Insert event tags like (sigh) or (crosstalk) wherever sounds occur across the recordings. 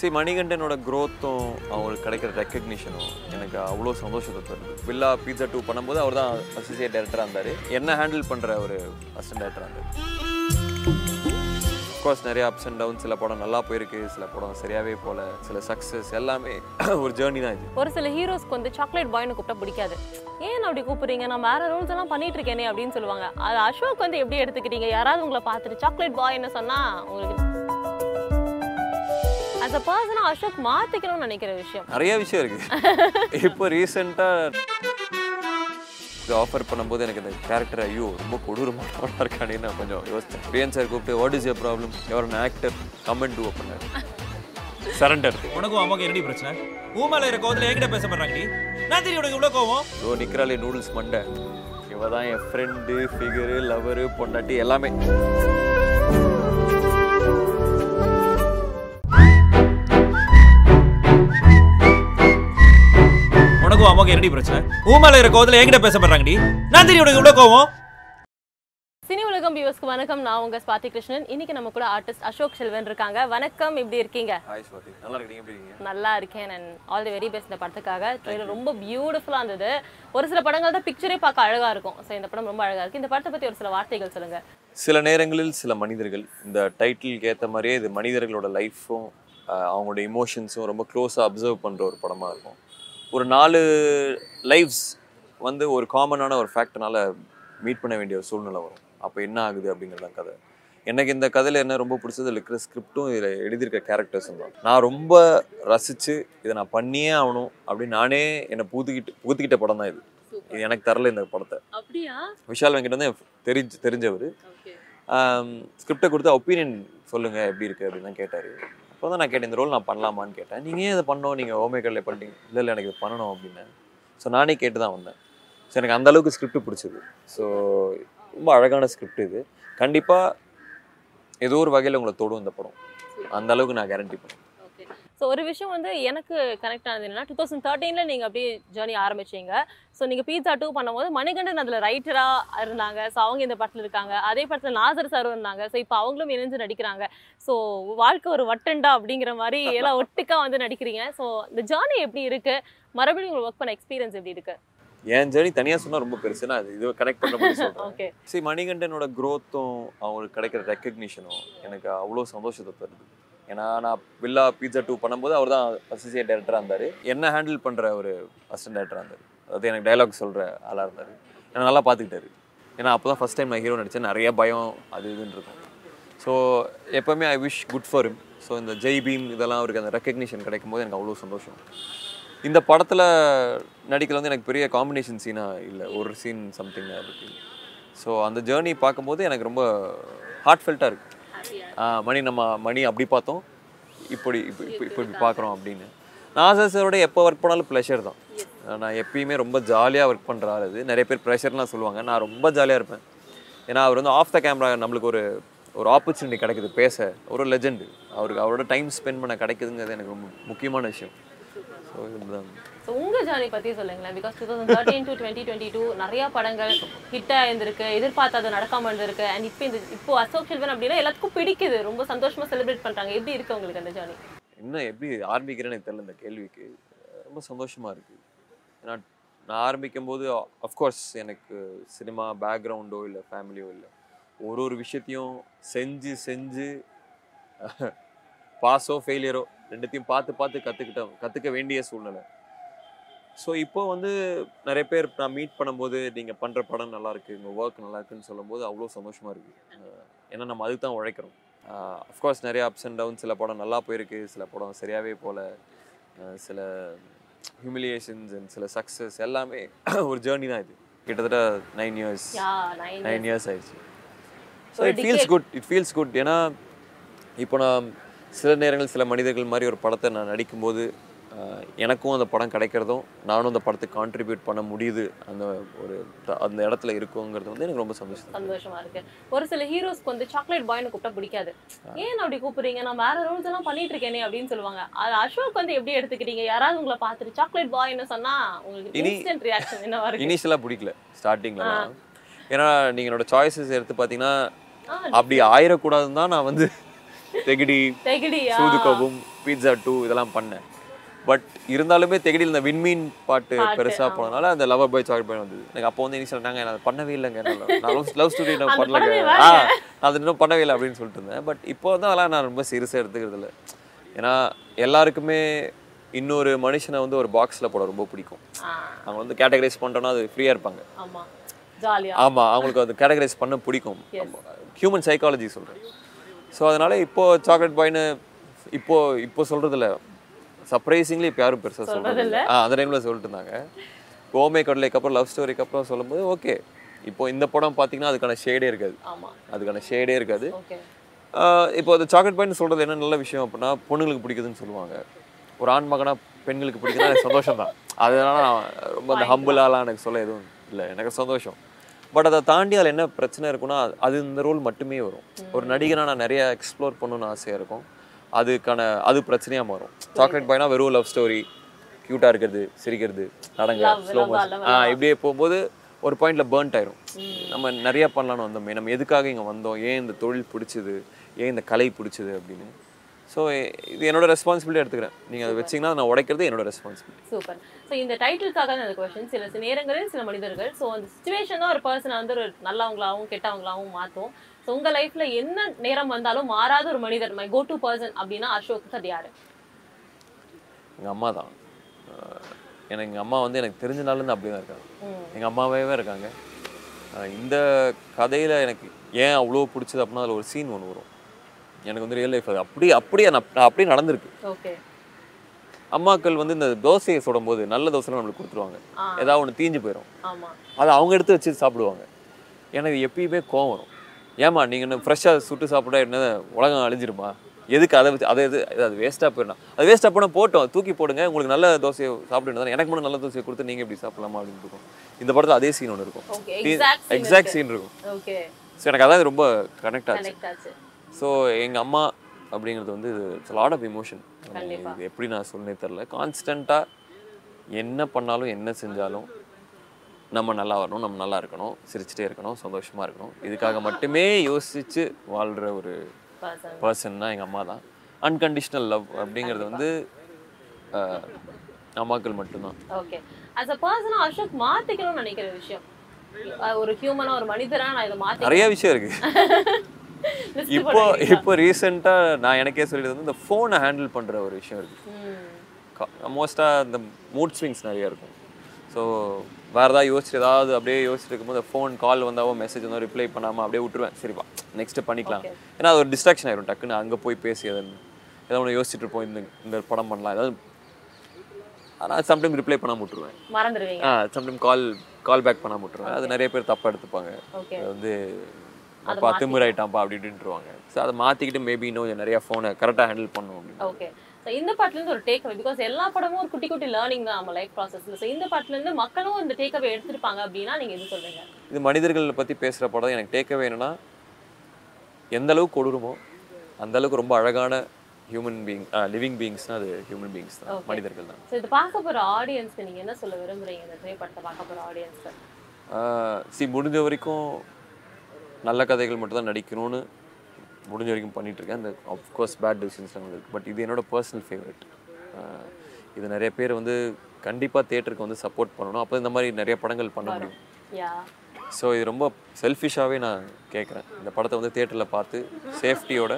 சரி மணிகண்டனோட க்ரோத்தும் அவங்களுக்கு கிடைக்கிற ரெக்கக்னிஷனும் எனக்கு அவ்வளோ சந்தோஷத்தை தருது. வில்லா பீட்சா டூ பண்ணும்போது அவர் தான் அசிஸ்டன்ட் டேரக்டராக இருந்தார். என்ன ஹேண்டில் பண்ணுற ஒரு அசிஸ்டன்ட் டேரக்டராக இருந்தார். கோர்ஸ் நிறைய அப்ஸ் அண்ட் டவுன் சில படம் நல்லா போயிருக்கு சில படம் சரியாகவே போல. சில சக்ஸஸ் எல்லாமே (laughs) ஒரு ஜேர்னி தான் இது. ஒரு சில ஹீரோஸ்க்கு வந்து சாக்லேட் பாய்னு கூப்பிட்டா பிடிக்காது. ஏன் அப்படி கூப்பிடுறீங்க? நான் வேற ரோல்ஸ் எல்லாம் பண்ணிட்டு இருக்கேனே அப்படின்னு சொல்லுவாங்க. அது அசோக் வந்து எப்படி எடுத்துக்கிறீங்க யாராவது உங்களை பார்த்துட்டு சாக்லேட் பாய்னு சொன்னா உங்களுக்கு as a பர்சனாக அசோக் மாத்திக்கணும்னு நினைக்கிற விஷயம். நிறைய விஷயம் இருக்கு. இப்போ ரீசெண்டாக ஆஃபர் பண்ணும்போது எனக்கு இந்த கேரக்டர் ஐயோ ரொம்ப கொடூரமாக இருக்கானே நான் கொஞ்சம் யோசித்தேன். பிரியன் சார் கூப்பிட்டு what is your problem ever an actor comment too பண்ணார். சரண்டர் உனக்கும் அம்மாக்கு என்னடி பிரச்சனை? உன் மேல இருக்க கோவத்துல என்கிட்ட பேச மாட்டாங்கடி நான் தெரியும் உனக்கு இவ்வளவு கோவம். இதோ நிற்கிறாளே நூடுல்ஸ் மண்டை. இவ தான் என் ஃப்ரெண்டு ஃபிகரு லவரு பொண்டாட்டி எல்லாமே. அம்மாக்கு என்னடி பிரச்சனை? உன் மேல இருக்க கோவத்துல என்கிட்ட பேச மாட்டாங்கடி நான் தெரியும் உனக்கு இவ்வளவு கோவம்? சினி உலகம் வியூவர்ஸ்க்கு வணக்கம். நான் உங்க ஸ்வாதி கிருஷ்ணன். இன்னைக்கு நம்ம கூட ஆர்டிஸ்ட் அசோக் செல்வன் இருக்காங்க. வணக்கம். எப்படி இருக்கீங்க? ஹாய் ஸ்வாதி. நல்லா இருக்கீங்க. எப்படி இருக்கீங்க? நல்லா இருக்கேன் and all the very best இந்த படத்துக்காக. ட்ரெயிலர் ரொம்ப பியூட்டிஃபுல்லாக இருந்தது. ஒரு சில படங்கள் தான் பிக்சரே பார்க்க அழகா இருக்கும். ஸோ இந்த படம் ரொம்ப அழகா இருக்கு. இந்த படத்தை பத்தி ஒரு சில வார்த்தைகள் சொல்லுங்க. சில நேரங்களில் சில மனிதர்கள் இந்த டைட்டிலுக்கு ஏற்ற மாதிரியே இது மனிதர்களோட லைஃப்பும் அவங்களோட இமோஷன்ஸும் ரொம்ப க்ளோஸாக அப்சர்வ் பண்ணுற ஒரு படமாக இருக்கும். ஒரு நாலு லைஃப்ஸ் வந்து ஒரு காமனான ஒரு ஃபேக்டனால மீட் பண்ண வேண்டிய ஒரு சூழ்நிலை வரும். அப்போ என்ன ஆகுது அப்படிங்கிறது தான் கதை. எனக்கு இந்த கதையில் என்ன ரொம்ப பிடிச்சது இருக்கிற ஸ்கிரிப்டும் இதில் எழுதியிருக்க கேரக்டர்ஸும் தான். நான் ரொம்ப ரசித்து இதை நான் பண்ணியே ஆகணும் அப்படின்னு நானே என்னை புகுத்திக்கிட்டு புகுத்திக்கிட்ட படம் தான் இது. இது எனக்கு தரல இந்த படத்தை. அப்படியா? விஷால் வெங்கட் வந்து தெரிஞ்சு தெரிஞ்சவர். ஸ்கிரிப்டை கொடுத்து ஒப்பீனியன் சொல்லுங்கள் எப்படி இருக்குது அப்படின்னு தான் கேட்டார். அப்போ தான் நான் கேட்டேன் இந்த ரோல் நான் பண்ணலாமான்னு கேட்டேன். நீங்கள் ஏன் இதை பண்ணோம் நீங்கள் ஓமேக்கல்ல பண்ணிட்டீங்க. இல்லை இல்லை எனக்கு இது பண்ணணும் அப்படின்னு. ஸோ நானே கேட்டு தான் வந்தேன். ஸோ எனக்கு அந்த அளவுக்கு ஸ்கிரிப்ட் பிடிச்சது. ஸோ ரொம்ப அழகான ஸ்கிரிப்ட் இது. கண்டிப்பாக ஏதோ ஒரு வகையில் உங்களை தொடும் இந்த படம். அந்தளவுக்கு நான் கேரண்டி பண்ணேன் ஸோ ஒரு விஷயம் வந்து எனக்கு கனெக்ட் ஆனது என்னன்னா டூ தௌசண்ட் தேர்ட்டீனில் நீங்கள் அப்படியே ஜேர்னி ஆரம்பிச்சீங்க. ஸோ நீங்கள் பீட்சா டூ பண்ணும்போது மணிகண்டன் அதில் ரைட்டராக இருந்தாங்க. ஸோ அவங்க இந்த படத்தில் இருக்காங்க. அதே படத்தில் நாசர் சாரும் இருந்தாங்க. ஸோ இப்போ அவங்களும் இணைஞ்சு நடிக்கிறாங்க. ஸோ வாழ்க்கை ஒரு வட்டண்டா அப்படிங்கிற மாதிரி எல்லாம் ஒட்டுக்கா வந்து நடிக்கிறீங்க. ஸோ இந்த ஜேர்னி எப்படி இருக்கு? மறுபடியும் உங்களுக்கு ஒர்க் பண்ண எக்ஸ்பீரியன்ஸ் எப்படி இருக்கு? என் ஜேர்னி தனியாக சொன்னால் ரொம்ப பெருசு. நான் இது கனெக்ட் பண்ண மாதிரி சொல்கிறேன் ஓகே சரி மணிகண்டனோட க்ரோத்தும் அவங்களுக்கு கிடைக்கிற ரெக்கக்னிஷனும் எனக்கு அவ்வளோ சந்தோஷத்தை தருது. ஏன்னா நான் வில்லா பீட்சா டூ பண்ணும்போது அவர் தான் அசோசியேட் டேரக்டராக இருந்தார். என்ன ஹேண்டில் பண்ணுற ஒரு அசிஸ்டன்ட் டேரக்டராக இருந்தார். அதாவது எனக்கு டைலாக் சொல்கிற ஆளாக இருந்தார். என்னை நல்லா பார்த்துக்கிட்டாரு ஏன்னா அப்போ தான் ஃபஸ்ட் டைம் நான் ஹீரோ நடித்தேன் நிறைய பயம் அது இதுன்னு இருக்கும். ஸோ எப்போவுமே I wish good for him so இந்த ஜெய் பீம் இதெல்லாம் அவருக்கு அந்த ரெக்கக்னிஷன் கிடைக்கும் போது எனக்கு அவ்வளோ சந்தோஷம். இந்த படத்தில் நடிக்கல வந்து எனக்கு பெரிய காம்பினேஷன் சீனாக இல்லை. ஒரு சீன் சம்திங் இருக்குது ஸோ அந்த ஜேர்னி பார்க்கும்போது எனக்கு ரொம்ப ஹார்ட் ஃபெல்ட்டாக இருக்குது மணி நம்ம மணி அப்படி பார்த்தோம். இப்படி இப்போ இப்போ இப்போ இப்படி பார்க்குறோம் அப்படின்னு. நாசர் சாரோட எப்போ ஒர்க் பண்ணாலும் ப்ளஷர் தான். நான் எப்பயுமே ரொம்ப ஜாலியாக ஒர்க் பண்ணுற ஆள் அது. நிறைய பேர் ப்ரெஷர்லாம் சொல்லுவாங்க. நான் ரொம்ப ஜாலியாக இருப்பேன். ஏன்னா அவர் வந்து ஆஃப் த கேமரா நம்மளுக்கு ஒரு ஒரு ஆப்பர்ச்சுனிட்டி கிடைக்குது. பேச. ஒரு லெஜெண்டு அவருக்கு அவரோட டைம் ஸ்பெண்ட் பண்ண கிடைக்குதுங்கிறது எனக்கு ரொம்ப முக்கியமான விஷயம். ஸோ இதுதான். ஸோ உங்க ஜேர்னி பத்தி சொல்லுங்களேன். Because two thousand thirteen to twenty twenty two நிறைய படங்கள் ஹிட் ஆயிருந்திருக்கு எதிர்பார்த்தது நடக்காம இருந்திருக்கு. அண்ட் இப்போ இந்த இப்போ அசோக் செல்வன் அப்படின்னா எல்லாத்துக்கும் பிடிக்குது. ரொம்ப சந்தோஷமா செலிப்ரேட் பண்றாங்க. எப்படி இருக்கு உங்களுக்கு அந்த ஜேர்னி இன்னும் எப்படி ஆரம்பிக்கிறேன்னு எனக்கு தெரியல இந்த கேள்விக்கு. ரொம்ப சந்தோஷமாக இருக்குது ஏன்னா நான் ஆரம்பிக்கும் போது அஃப்கோர்ஸ் எனக்கு சினிமா பேக்ரவுண்டோ இல்லை ஃபேமிலியோ இல்லை. ஒரு ஒரு விஷயத்தையும் செஞ்சு செஞ்சு பாஸோ ஃபெயிலியரோ ரெண்டுத்தையும் பார்த்து பார்த்து கற்றுக்கிட்டோம் கற்றுக்க வேண்டிய சூழ்நிலை. ஸோ இப்போ வந்து நிறைய பேர் நான் மீட் பண்ணும்போது நீங்கள் பண்ணுற படம் நல்லா இருக்கு உங்கள் ஒர்க் நல்லா இருக்குன்னு சொல்லும்போது அவ்வளோ சந்தோஷமாக இருக்குது ஏன்னா நம்ம அதுக்கு தான் உழைக்கிறோம். அஃப்கோர்ஸ் நிறைய அப்ஸ் அண்ட் டவுன் சில படம் நல்லா போயிருக்கு சில படம் சரியாகவே போல. அஹ் சில ஹியூமிலியேஷன்ஸ் அண்ட் சில சக்ஸஸ் எல்லாமே (coughs) ஒரு ஜேர்னி தான் இது. கிட்டத்தட்ட நைன் இயர்ஸ் நைன் இயர்ஸ் ஆயிடுச்சு. So it feels. Good it feels good ஏன்னா இப்போ நான் சில நேரங்கள் சில மனிதர்கள் மாதிரி ஒரு படத்தை நான் நடிக்கும்போது எனக்கும் அந்த படம் கிடைக்கிறதும் நானும் அந்த படத்துக்கு கான்ட்ரிபியூட் பண்ண முடியுது அந்த ஒரு அந்த இடத்துல இருக்குங்கிறது வந்து எனக்கு ரொம்ப சந்தோஷம் சந்தோஷமா இருக்கு. ஒரு சில ஹீரோஸ்க்கு வந்து சாக்லேட் பாய்னு கூப்பிட்டா பிடிக்காது. ஏன் அப்படி கூப்பிடுறீங்க? நான் வேற ரோல்ஸ் எல்லாம் பண்ணிட்டு இருக்கேனே அப்படின்னு சொல்லுவாங்க. அது அசோக் வந்து எப்படி எடுத்துக்கிறீங்க? யாராவது உங்களை பார்த்துட்டு சாக்லேட் பாய்னு சொன்னா உங்களுக்கு இனி- இன்ஸ்டன்ட் ரியாக்ஷன் என்னவா இருக்கு? இனிஷியலாக பிடிக்கல ஸ்டார்டிங்லலாம் ஏன்னா நீங்கள் என்னோட சாய்ஸஸ் எடுத்து பார்த்தீங்கன்னா ஆ, அப்படி ஆயிடக்கூடாதுன்னு தான் நான் வந்து தெகிடி சூதுகவும் பீட்சா டூ இதெல்லாம் பண்ணேன். பட் இருந்தாலுமே தெகிடியில் இந்த விண்மீன் பாட்டு பெருசா போனதுனால அந்த லவர் பாய் சாக்லேட் பாய் வந்தது எனக்கு அப்போ வந்து என்ன சொன்னாங்க நான் பண்ணவே இல்லைங்க. நான் லவ் ஸ்டோரி நான் பண்ணலங்க. ஆ அது இன்னும் பண்ணவே இல்லை அப்படின்னு சொல்லிட்டு இருந்தேன். பட் இப்போ வந்து அதெல்லாம் நான் ரொம்ப சீரியஸாக எடுத்துக்கிறது இல்லை. ஏன்னா எல்லாருக்குமே இன்னொரு மனுஷனை வந்து ஒரு பாக்ஸில் போட ரொம்ப பிடிக்கும். அவங்க வந்து கேட்டகரைஸ் பண்ணுறோன்னா அது ஃப்ரீயாக இருப்பாங்க. ஆமா. ஜாலியா ஆமா அவங்களுக்கு அது கேட்டகரைஸ் பண்ண பிடிக்கும். ஹியூமன் சைக்காலஜி சொல்றேன். ஸோ அதனால இப்போ சாக்லேட் பாய்னு இப்போ இப்போ சொல்றதில்ல. சர்ப்ரைசிங்லி இப்போ யாரும் பெருசா சொல்றது இல்ல ஆ அந்த டைம்ல சொல்லிட்டு இருந்தாங்க. ஓமே கடலைக்கு அப்புறம் லவ் ஸ்டோரிக்கு அப்புறம் சொல்லும்போது ஓகே இப்போ இந்த படம் பார்த்தீங்கன்னா அதுக்கான ஷேடே இருக்காது. அதுக்கான ஷேடே இருக்காது. இப்போ அந்த சாக்லேட் பாய்னு சொல்றது என்ன நல்ல விஷயம் அப்படின்னா பொண்ணுங்களுக்கு பிடிக்குதுன்னு சொல்லுவாங்க. ஒரு ஆண் மகனா பெண்களுக்கு பிடிக்குதுன்னா எனக்கு சந்தோஷம் தான் அதனால நான் ரொம்ப அந்த ஹம்பிளாலாம் எனக்கு சொல்ல எதுவும் இல்லை. எனக்கு சந்தோஷம். பட் அதை தாண்டி அதில் என்ன பிரச்சனை இருக்குன்னா அது இந்த ரோல் மட்டுமே வரும். ஒரு நடிகனா நான் நிறைய எக்ஸ்ப்ளோர் பண்ணணும்னு ஆசையாக இருக்கும். அதுக்கான அது பிரச்சனையாக மாறும். சாக்லேட் பாய்னா வெறும் லவ் ஸ்டோரி க்யூட்டாக இருக்கிறது சிரிக்கிறது நடங்க ஸ்லோ ஆ இப்படியே போகும்போது ஒரு பாயிண்ட்ல பேர்ன்ட் ஆயிரும். நம்ம நிறைய பண்ணலாம்னு வந்தோமே. நம்ம எதுக்காக இங்க வந்தோம்? ஏன் இந்த தொழில் பிடிச்சது? ஏன் இந்த கலை பிடிச்சது அப்படின்னு. ஸோ இது என்னோட ரெஸ்பான்சிபிலிட்டி எடுத்துக்கிறேன். நீங்க அதை வச்சீங்கன்னா நான் உடைக்கிறது என்னோட ரெஸ்பான்சிபிலிட்டி சூப்பர் ஸோ இந்த டைட்டிலுக்காக தான் இந்த கொஸ்டின் சில சில நேரங்களில் சில மனிதர்கள் ஸோ அந்த சுச்சுவேஷன் தான் ஒரு பர்சனை வந்து ஒரு நல்லவங்களாகவும் கெட்டவங்களாகவும் மாற்றும் ஸோ உங்க லைஃப்ல என்ன நேரம் வந்தாலும் மாறாத ஒரு மனிதர் மை கோ டு பர்சன் அப்படின்னா அசோக் அது யாரு? எங்க அம்மா தான். எனக்கு எங்க அம்மா வந்து எனக்கு தெரிஞ்ச நாள்ல இருந்து அப்படியே தான் இருக்காங்க. ம். எங்க அம்மாவே இருக்காங்க. இந்த கதையில எனக்கு ஏன் அவ்வளோ பிடிச்சது அப்படின்னா அதில் ஒரு சீன் ஒன்று வரும். எனக்கு வந்து ரியல் லைஃப் அது. அப்படியே அப்படியே நான் அப்படியே நடந்திருக்கு. ஓகே அம்மாக்கள் வந்து இந்த தோசையை சுடும்போது நல்ல தோசை நம்மளுக்கு கொடுத்துருவாங்க. ஏதாவது ஒன்று தீஞ்சு போயிடும் அதை அவங்க எடுத்து வச்சு சாப்பிடுவாங்க. எனக்கு எப்பயுமே கோவம் வரும். ஏமா நீங்கள் இன்னும் ஃப்ரெஷ்ஷாக சுட்டு சாப்பிட்டா என்ன உலகம் அழிஞ்சிருமா? எதுக்கு அதை வச்சு அதை இது அது வேஸ்ட்டாக போயிடலாம் அது வேஸ்ட்டாக போனால் போட்டோம். தூக்கி போடுங்க உங்களுக்கு நல்ல தோசையை சாப்பிட்டு எனக்கு மட்டும் நல்ல தோசையை கொடுத்து நீங்கள் இப்படி சாப்பிடலாமா அப்படின்னு இருக்கும். இந்த படத்தில் அதே சீன் ஒன்று இருக்கும். எக்ஸாக்ட் சீன் இருக்கும். ஸோ எனக்கு அதான் ரொம்ப கனெக்ட் ஆச்சு. ஸோ எங்கள் அம்மா அப்படிங்கிறது வந்து லாட் ஆஃப் இமோஷன். இது எப்படி நான் சொன்னே தெரில கான்ஸ்டண்ட்டாக என்ன பண்ணாலும் என்ன செஞ்சாலும் நம்ம நல்லா வரணும் நம்ம நல்லா இருக்கணும் சிரிச்சுட்டே இருக்கணும் சந்தோஷமா இருக்கணும். இதுக்காக மட்டுமே யோசிச்சு வாழ்கிற ஒரு பர்சன் பர்சன்னா எங்கள் அம்மா தான். அன்கண்டிஷனல் லவ் அப்படிங்கிறது வந்து அம்மாக்கள் மட்டும்தான். ஓகே அஸ் அ பர்சனா அசோக் மாத்திக்கணும்னு நினைக்கிற விஷயம். ஒரு ஹியூமனா ஒரு மனிதரா நான் இதை மாத்தி நிறைய விஷயம் இருக்கு. List (laughs) இப்போ? இப்போ ரீசெண்டாக நான் எனக்கே சொல்லிட்டு வந்து இந்த ஃபோனை ஹேண்டில் பண்ணுற ஒரு விஷயம் இருக்கு. ம். மோஸ்ட்டாக இந்த மூட் ஸ்விங்ஸ் நிறைய இருக்கும். ஸோ வேறு ஏதாவது யோசிச்சு ஏதாவது அப்படியே யோசிச்சுட்டு இருக்கும்போது ஃபோன் கால் வந்தாவோ மெசேஜ் வந்தால் ரிப்ளை பண்ணாமல் அப்படியே விட்டுருவேன். சரிப்பா நெக்ஸ்ட்டு பண்ணிக்கலாம். ஏன்னா அது ஒரு டிஸ்ட்ராக்ஷன் ஆயிரும். டக்குன்னு அங்கே போய் பேசி அதை ஏதாவது ஒன்று யோசிச்சுட்டு இருப்போம் இந்த இந்த படம் பண்ணலாம். ஏதாவது ஆனால் சம்டைம் ரிப்ளை பண்ணாம விட்டுருவேன். ஆ சம்டைம் கால் கால் பேக் பண்ணாம விட்டுருவேன். அது நிறைய பேர் தப்பாக எடுத்துப்பாங்க. அது வந்து அப்பா திமிராயிட்டான்ப்பா அப்படி இப்படின்ட்டுருவாங்க ஸோ அதை மாற்றிக்கிட்டு மேபி இன்னும் நிறைய ஃபோனை கரெக்டாக ஹேண்டில் பண்ணும் ஓகே ஸோ இந்த பாட்டுல இருந்து ஒரு டேக் அவே பிகாஸ் எல்லா படமும் ஒரு குட்டி குட்டி லேர்னிங் தான் நம்ம லைஃப் ப்ராசஸ்ல ஸோ இந்த பாட்டுல இருந்து மக்களும் இந்த டேக் அவே எடுத்திருப்பாங்க அப்படின்னா நீங்க எது சொல்றீங்க? இது மனிதர்களை பற்றி பேசுகிற படம் எனக்கு டேக்கவே என்னன்னா எந்த அளவுக்கு கொடூரமோ அந்த அளவுக்கு ரொம்ப அழகான ஹியூமன் பீயிங் லிவிங் பீயிங்ஸ்னா அது. ஹியூமன் பீயிங்ஸ் தான். மனிதர்கள் தான். ஸோ இது பார்க்க போற ஆடியன்ஸ்க்கு நீங்க என்ன சொல்ல விரும்புறீங்க? இந்த திரைப்படத்தை பார்க்க போற ஆடியன்ஸ்க்கு சி முடிஞ்ச வரைக்கும் நல்ல கதைகள் மட்டும் தான் நடிக்கணும்னு முடிஞ்ச வரைக்கும் பண்ணிட்டு இருக்கேன் அந்த அஃப்கோர்ஸ் பேட் டிசிஷன்ஸ்லாம் இருக்கு பட் இது என்னோட பர்சனல் ஃபேவரட் இது நிறைய பேர் வந்து கண்டிப்பாக தேட்டருக்கு வந்து சப்போர்ட் பண்ணணும். அப்போ இந்த மாதிரி நிறைய படங்கள் பண்ண முடியும். ஸோ இது ரொம்ப செல்ஃபிஷாகவே நான் கேட்குறேன். இந்த படத்தை வந்து தேட்டரில் பார்த்து சேஃப்டியோட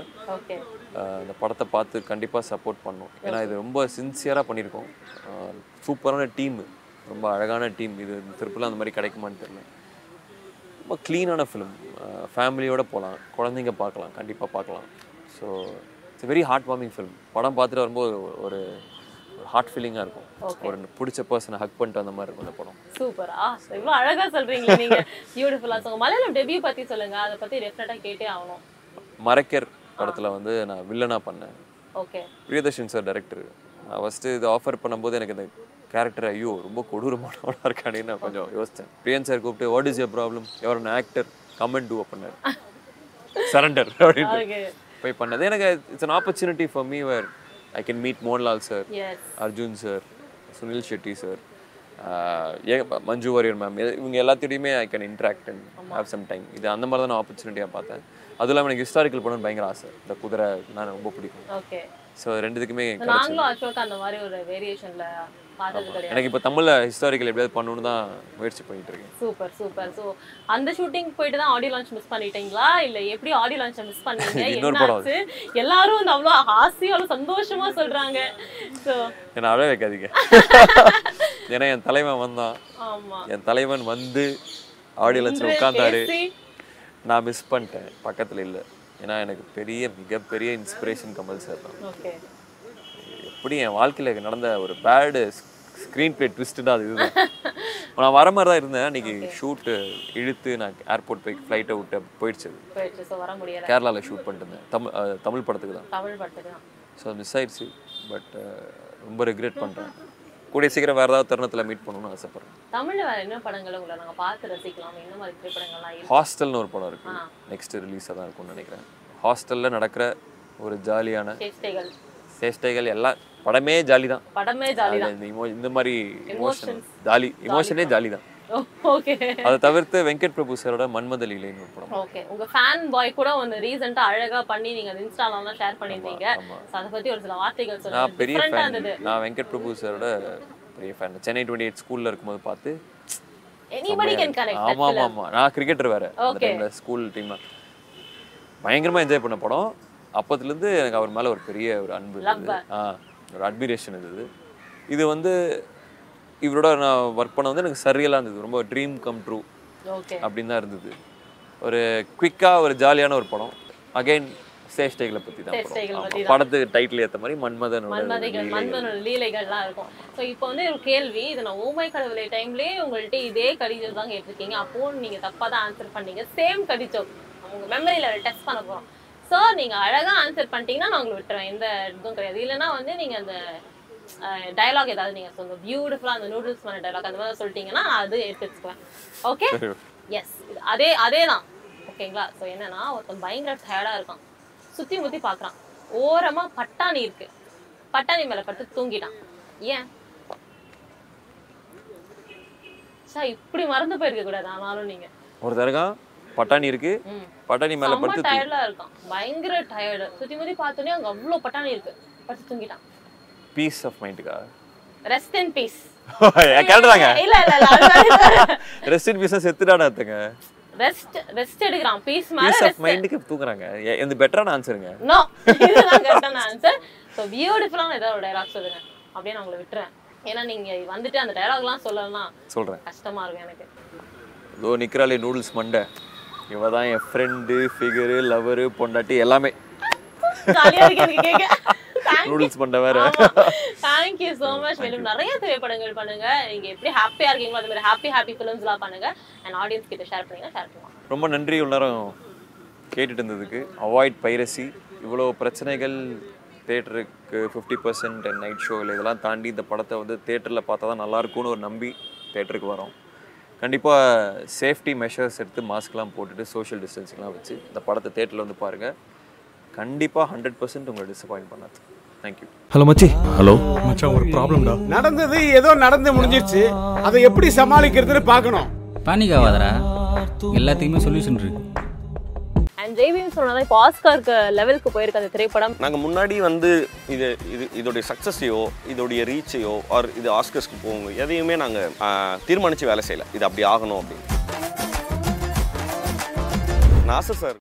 இந்த படத்தை பார்த்து கண்டிப்பாக சப்போர்ட் பண்ணணும். ஏன்னா இது ரொம்ப சின்சியராக பண்ணியிருக்கோம். சூப்பரான டீம் ரொம்ப அழகான டீம் இது திருப்பலாம் அந்த மாதிரி கிடைக்குமான்னு தெரியல. ரொம்ப க்ளீனான ஃபிலிம் ஃபேமிலியோட போகலாம் குழந்தைங்க பார்க்கலாம். கண்டிப்பாக பார்க்கலாம். So it's very heart warming film படம் பார்த்துட்டு வரும்போது ஒரு ஹார்ட் ஃபீலிங்காக இருக்கும். ஒரு பிடிச்ச பர்சனை ஹக் பண்ணிட்டு அந்த மாதிரி இருக்கும் இந்த படம். சூப்பரா இவ்வளவு அழகா சொல்றீங்களே நீங்க. பியூட்டிஃபுல்லா ஸோ மலையாளம் டெபியூ பத்தி சொல்லுங்க. அதை பத்தி டெஃபினட்டா கேட்டே ஆகணும். மரக்கர் படத்தில் வந்து நான் வில்லனாக பண்ணேன். ஓகே பிரியதர்ஷன் சார் டைரக்டர் நான் ஃபஸ்ட்டு இது ஆஃபர் பண்ணும்போது எனக்கு இந்த கேரக்டர் ஐயோ ரொம்ப கொடூரமானவனா இருக்கானே நான் கொஞ்சம் யோசித்தேன். பிரியன் சார் கூப்பிட்டு what is your problem ever actor comment too பண்ணார். சரண்டர் அப்படின்ட்டு. போய் பண்ணது. எனக்கு it's an opportunity for me where I can meet Mohanlal sir Arjun sir Sunil Shetty sir Manju Warrier ma'am இவங்க எல்லாத்தையுமே I can interact and have some time இது அந்த மாதிரி தான் நான் ஆப்பர்ச்சுனிட்டியாக பார்த்தேன். அதுவும் இல்லாமல் எனக்கு ஹிஸ்டாரிக்கல் படம் பயங்கர ஆசை. இந்த குதிரை நான் ரொம்ப பிடிக்கும். ஓகே ஸோ ரெண்டுத்துக்குமே நாங்களும் அசோக் அந்த மாதிரி ஒரு வேரியேஷன்ல எனக்கு இப்போ தமிழில் ஹிஸ்டாரிக்கல் எப்படியாவது பண்ணணும்னு தான் முயற்சி பண்ணிட்டு இருக்கேன் சூப்பர் சூப்பர். ஸோ அந்த ஷூட்டிங் போயிட்டு தான் ஆடியோ லான்ச் மிஸ் பண்ணிட்டீங்களா? இல்ல எப்படி ஆடியோ லான்ச்சை மிஸ் பண்ணீங்க? இன்னொரு என்ன படம். ஆச்சு? எல்லாரும் வந்து அவ்வளோ ஆசையும் அவ்வளோ சந்தோஷமா சொல்றாங்க. ஸோ என்னை அழ வைக்காதீங்க. (laughs) ஏன்னா என் தலைவன் வந்தான். ஆமா. என் தலைவன் வந்து ஆடியோ லன்ச்சில் உட்காந்தாரு பேசி, நான் மிஸ் பண்ணிட்டேன். பக்கத்தில் இல்லை. ஏன்னா எனக்கு பெரிய மிகப்பெரிய இன்ஸ்பிரேஷன் கமல் சார் தான். ஓகே எப்படி என் வாழ்க்கையில் நடந்த ஒரு பேடு ஸ்க்ரீன் பிளே ட்விஸ்ட்டு அது. இதுதான் நான் வர மாதிரி தான் இருந்தேன். அன்றைக்கி ஷூட்டு இழுத்து நான் ஏர்போர்ட் போய் ஃப்ளைட்டை விட்டு போயிடுச்சு கேரளாவில் ஷூட் பண்ணிட்டு இருந்தேன். தமிழ் தமிழ் படத்துக்கு தான். தமிழ் படத்துக்கு தான். ஸோ மிஸ் ஆயிடுச்சு பட் ரொம்ப ரெக்ரெட் பண்ணுறேன் கூடிய சீக்கிரம் வேறு ஏதாவது தருணத்தில் மீட் பண்ணணும்னு ஆசைப்பட்றேன். தமிழ்ல வேற என்ன படங்களை உங்களை நாங்க பார்த்து ரசிக்கலாம். என்ன மாதிரி திரைப்படங்கள்லாம் ஹாஸ்டல்னு ஒரு படம் இருக்கு. ஆ. நெக்ஸ்ட் ரிலீஸாக தான் இருக்கும்னு நினைக்கிறேன். ஹாஸ்டலில் நடக்கிற ஒரு ஜாலியான சேஷ்டைகள். சேஷ்டைகள் எல்லாம் படமே ஜாலி தான் படமே ஜாலி தான் இந்த மாதிரி இமோஷன். ஜாலி இமோஷனே ஜாலி தான் ஓகே. அதை தவிர்த்து வெங்கட் பிரபு சாரோட மன்மத லீலைன்னு ஒரு படம். ஓகே. உங்க ஃபேன் பாய் கூட ஒன்னு ரீசெண்டா அழகா பண்ணி நீங்க அது இன்ஸ்டாலாம் ஷேர் பண்ணிருந்தீங்க அத பத்தி ஒரு சில வார்த்தைகள் நான் சொல்லுங்க பெரிய டிஃபரெண்டா ஃபேன் நான் வெங்கட் பிரபு சாரோட பெரிய ஃபேன் சென்னை டுவெண்ட்டி எயிட் ஸ்கூலில் இருக்கும்போது பார்த்து எனிபடி கேன் கனெக்ட் ஆமா ஆமா ஆமா. நான் கிரிக்கெட்டர் வேற. அந்த. டைம்ல ஸ்கூல் டீம்ல பயங்கரமா என்ஜாய் பண்ண படம். அப்பத்துலேருந்து எனக்கு அவர் மேல ஒரு பெரிய ஒரு அன்பு ஆ. ஒரு அட்மிரேஷன் இருந்தது இது வந்து இவரோட நான் ஒர்க் பண்ண வந்து எனக்கு சரியலாக இருந்தது. ரொம்ப ட்ரீம் கம் ட்ரூ அப்படின்னு தான் இருந்தது. ஒரு குவிக்காக ஒரு ஜாலியான ஒரு படம். அகைன் சேஷ்டைகளை பற்றி தான். படத்துக்கு டைட்டில் ஏற்ற மாதிரி மன்மதனோட லீலைகள். மன்மதனோட லீலைகள்லாம் இருக்கும். ஸோ இப்போ வந்து ஒரு கேள்வி இது நான் ஓமை கடவுளை டைம்லயே உங்கள்ட்ட இதே கடிதம் தான் கேட்டிருக்கீங்க. அப்போ நீங்க தப்பா தான் ஆன்சர் பண்ணீங்க. சேம் கடிதம் உங்க மெமரியில டெஸ்ட் பண்ண போறோம். ஸோ நீங்க அழகா ஆன்சர் பண்ணிட்டீங்கன்னா நான் உங்களுக்கு விட்டுறேன் எந்த இதுவும் கிடையாது. இல்லைன்னா வந்து நீங்க அந்த டயலாக் ஏதாவது நீங்க சொல்லுங்க. பியூட்டிஃபுல்லா அந்த நூடுல்ஸ் பண்ண டயலாக் அந்த மாதிரி சொல்லிட்டீங்கன்னா அது எடுத்து ஓகே எஸ் அதே அதே தான் ஓகேங்களா ஸோ என்னன்னா ஒருத்தன் பயங்கர டயர்டா இருக்கான். சுத்தி முத்தி பார்க்கறான் ஓரமா பட்டாணி இருக்கு. பட்டாணி மேல படுத்து தூங்கிட்டான். ஏன்? சார் இப்படி மறந்து போயிருக்க கூடாது ஆனாலும் நீங்க. ஒரு தரகா பட்டாணி இருக்கு. பட்டாணி மேல படுத்து டயர்டா இருக்கான். பயங்கர டயர்டு சுத்தி முத்தி பார்த்தோன்னே அங்க அவ்வளவு பட்டாணி இருக்கு. படுத்து தூங்கிட்டான். பீஸ் ஆஃப் மைண்டுக்கா ரெஸ்ட் இன் பீஸ் கேட்டுதாங்க? இல்ல இல்ல இல்ல ரெஸ்ட் இன் பீஸா அர்த்தங்க ரெஸ்ட் ரெஸ்ட் எடுக்கிறான். பீஸ் மேல பீஸ் ஆஃப் மைண்டுக்கு தூங்குறாங்க இந்த பெட்டரான ஆன்சருங்க நோ இதுதான் கரெக்டான ஆன்சர் ஸோ பியூட்டிஃபுல்லான ஏதாவது ஒரு டைலாக் சொல்லுங்க. அப்படியே நான் உங்களை விட்டுறேன். ஏன்னா நீங்க வந்துட்டு அந்த டைலாக்லாம் சொல்லலாம் சொல்றேன். கஷ்டமா இருக்கும் எனக்கு. இதோ நிக்கிறாளே நூடுல்ஸ் மண்டை. இவ தான் என் ஃப்ரெண்டு ஃபிகரு லவரு பொண்டாட்டி எல்லாமே. நூடுல்ஸ் மண்டை (laughs) வேற. தேங்க்யூ ஸோ மச் மேலும் நிறைய திரைப்படங்கள் பண்ணுங்க. நீங்க எப்படி ஹாப்பியா இருக்கீங்களோ அது மாதிரி ஹாப்பி ஹாப்பி ஃபிலிம்ஸ்லாம் பண்ணுங்க. அண்ட் ஆடியன்ஸ் கிட்ட ஷேர் பண்ணீங்கன்னா ஷேர் ரொம்ப நன்றி நேரம் கேட்டுட்டு இருந்ததுக்கு. அவாய்ட் பைரசி இவ்வளோ பிரச்சனைகள் தேட்டருக்கு ஃபிஃப்டி பர்சன்ட் நைட் ஷோவில் இதெல்லாம் தாண்டி இந்த படத்தை வந்து தேட்டரில் பார்த்தா தான் நல்லா இருக்கும்னு ஒரு நம்பி தேட்டருக்கு வரோம். கண்டிப்பாக சேஃப்டி மெஷர்ஸ் எடுத்து மாஸ்க்லாம் போட்டுட்டு சோஷியல் டிஸ்டன்சிங்லாம் வச்சு இந்த படத்தை தேட்டரில் வந்து பாருங்கள் கண்டிப்பாக ஹண்ட்ரட் பர்சன்ட் உங்களை டிசப்பாயிண்ட் பண்ணாது. தேங்க்யூ ஹலோ மச்சி. ஹலோ மச்சான் ஒரு ப்ராப்ளம்டா நடந்தது ஏதோ நடந்து முடிஞ்சிருச்சு. அதை எப்படி சமாளிக்கிறதுன்னு பார்க்கணும். பேனிக் ஆகாதடா எல்லாத்துக்குமே சொல்யூஷன் இருக்கு. ஜெய்வின்னு ஜெய்பீம் சொன்னதான் இப்போ ஆஸ்கார்க்கு லெவலுக்கு போயிருக்கு அந்த திரைப்படம். நாங்கள் முன்னாடி வந்து இது இது இதோடைய சக்ஸஸையோ இதோடைய ரீச்சையோ ஆர் இது ஆஸ்கர்ஸ்க்கு போவோங்க எதையுமே நாங்கள் தீர்மானித்து வேலை செய்யலை. இது அப்படி ஆகணும் அப்படின்னு. நாசர் சார்.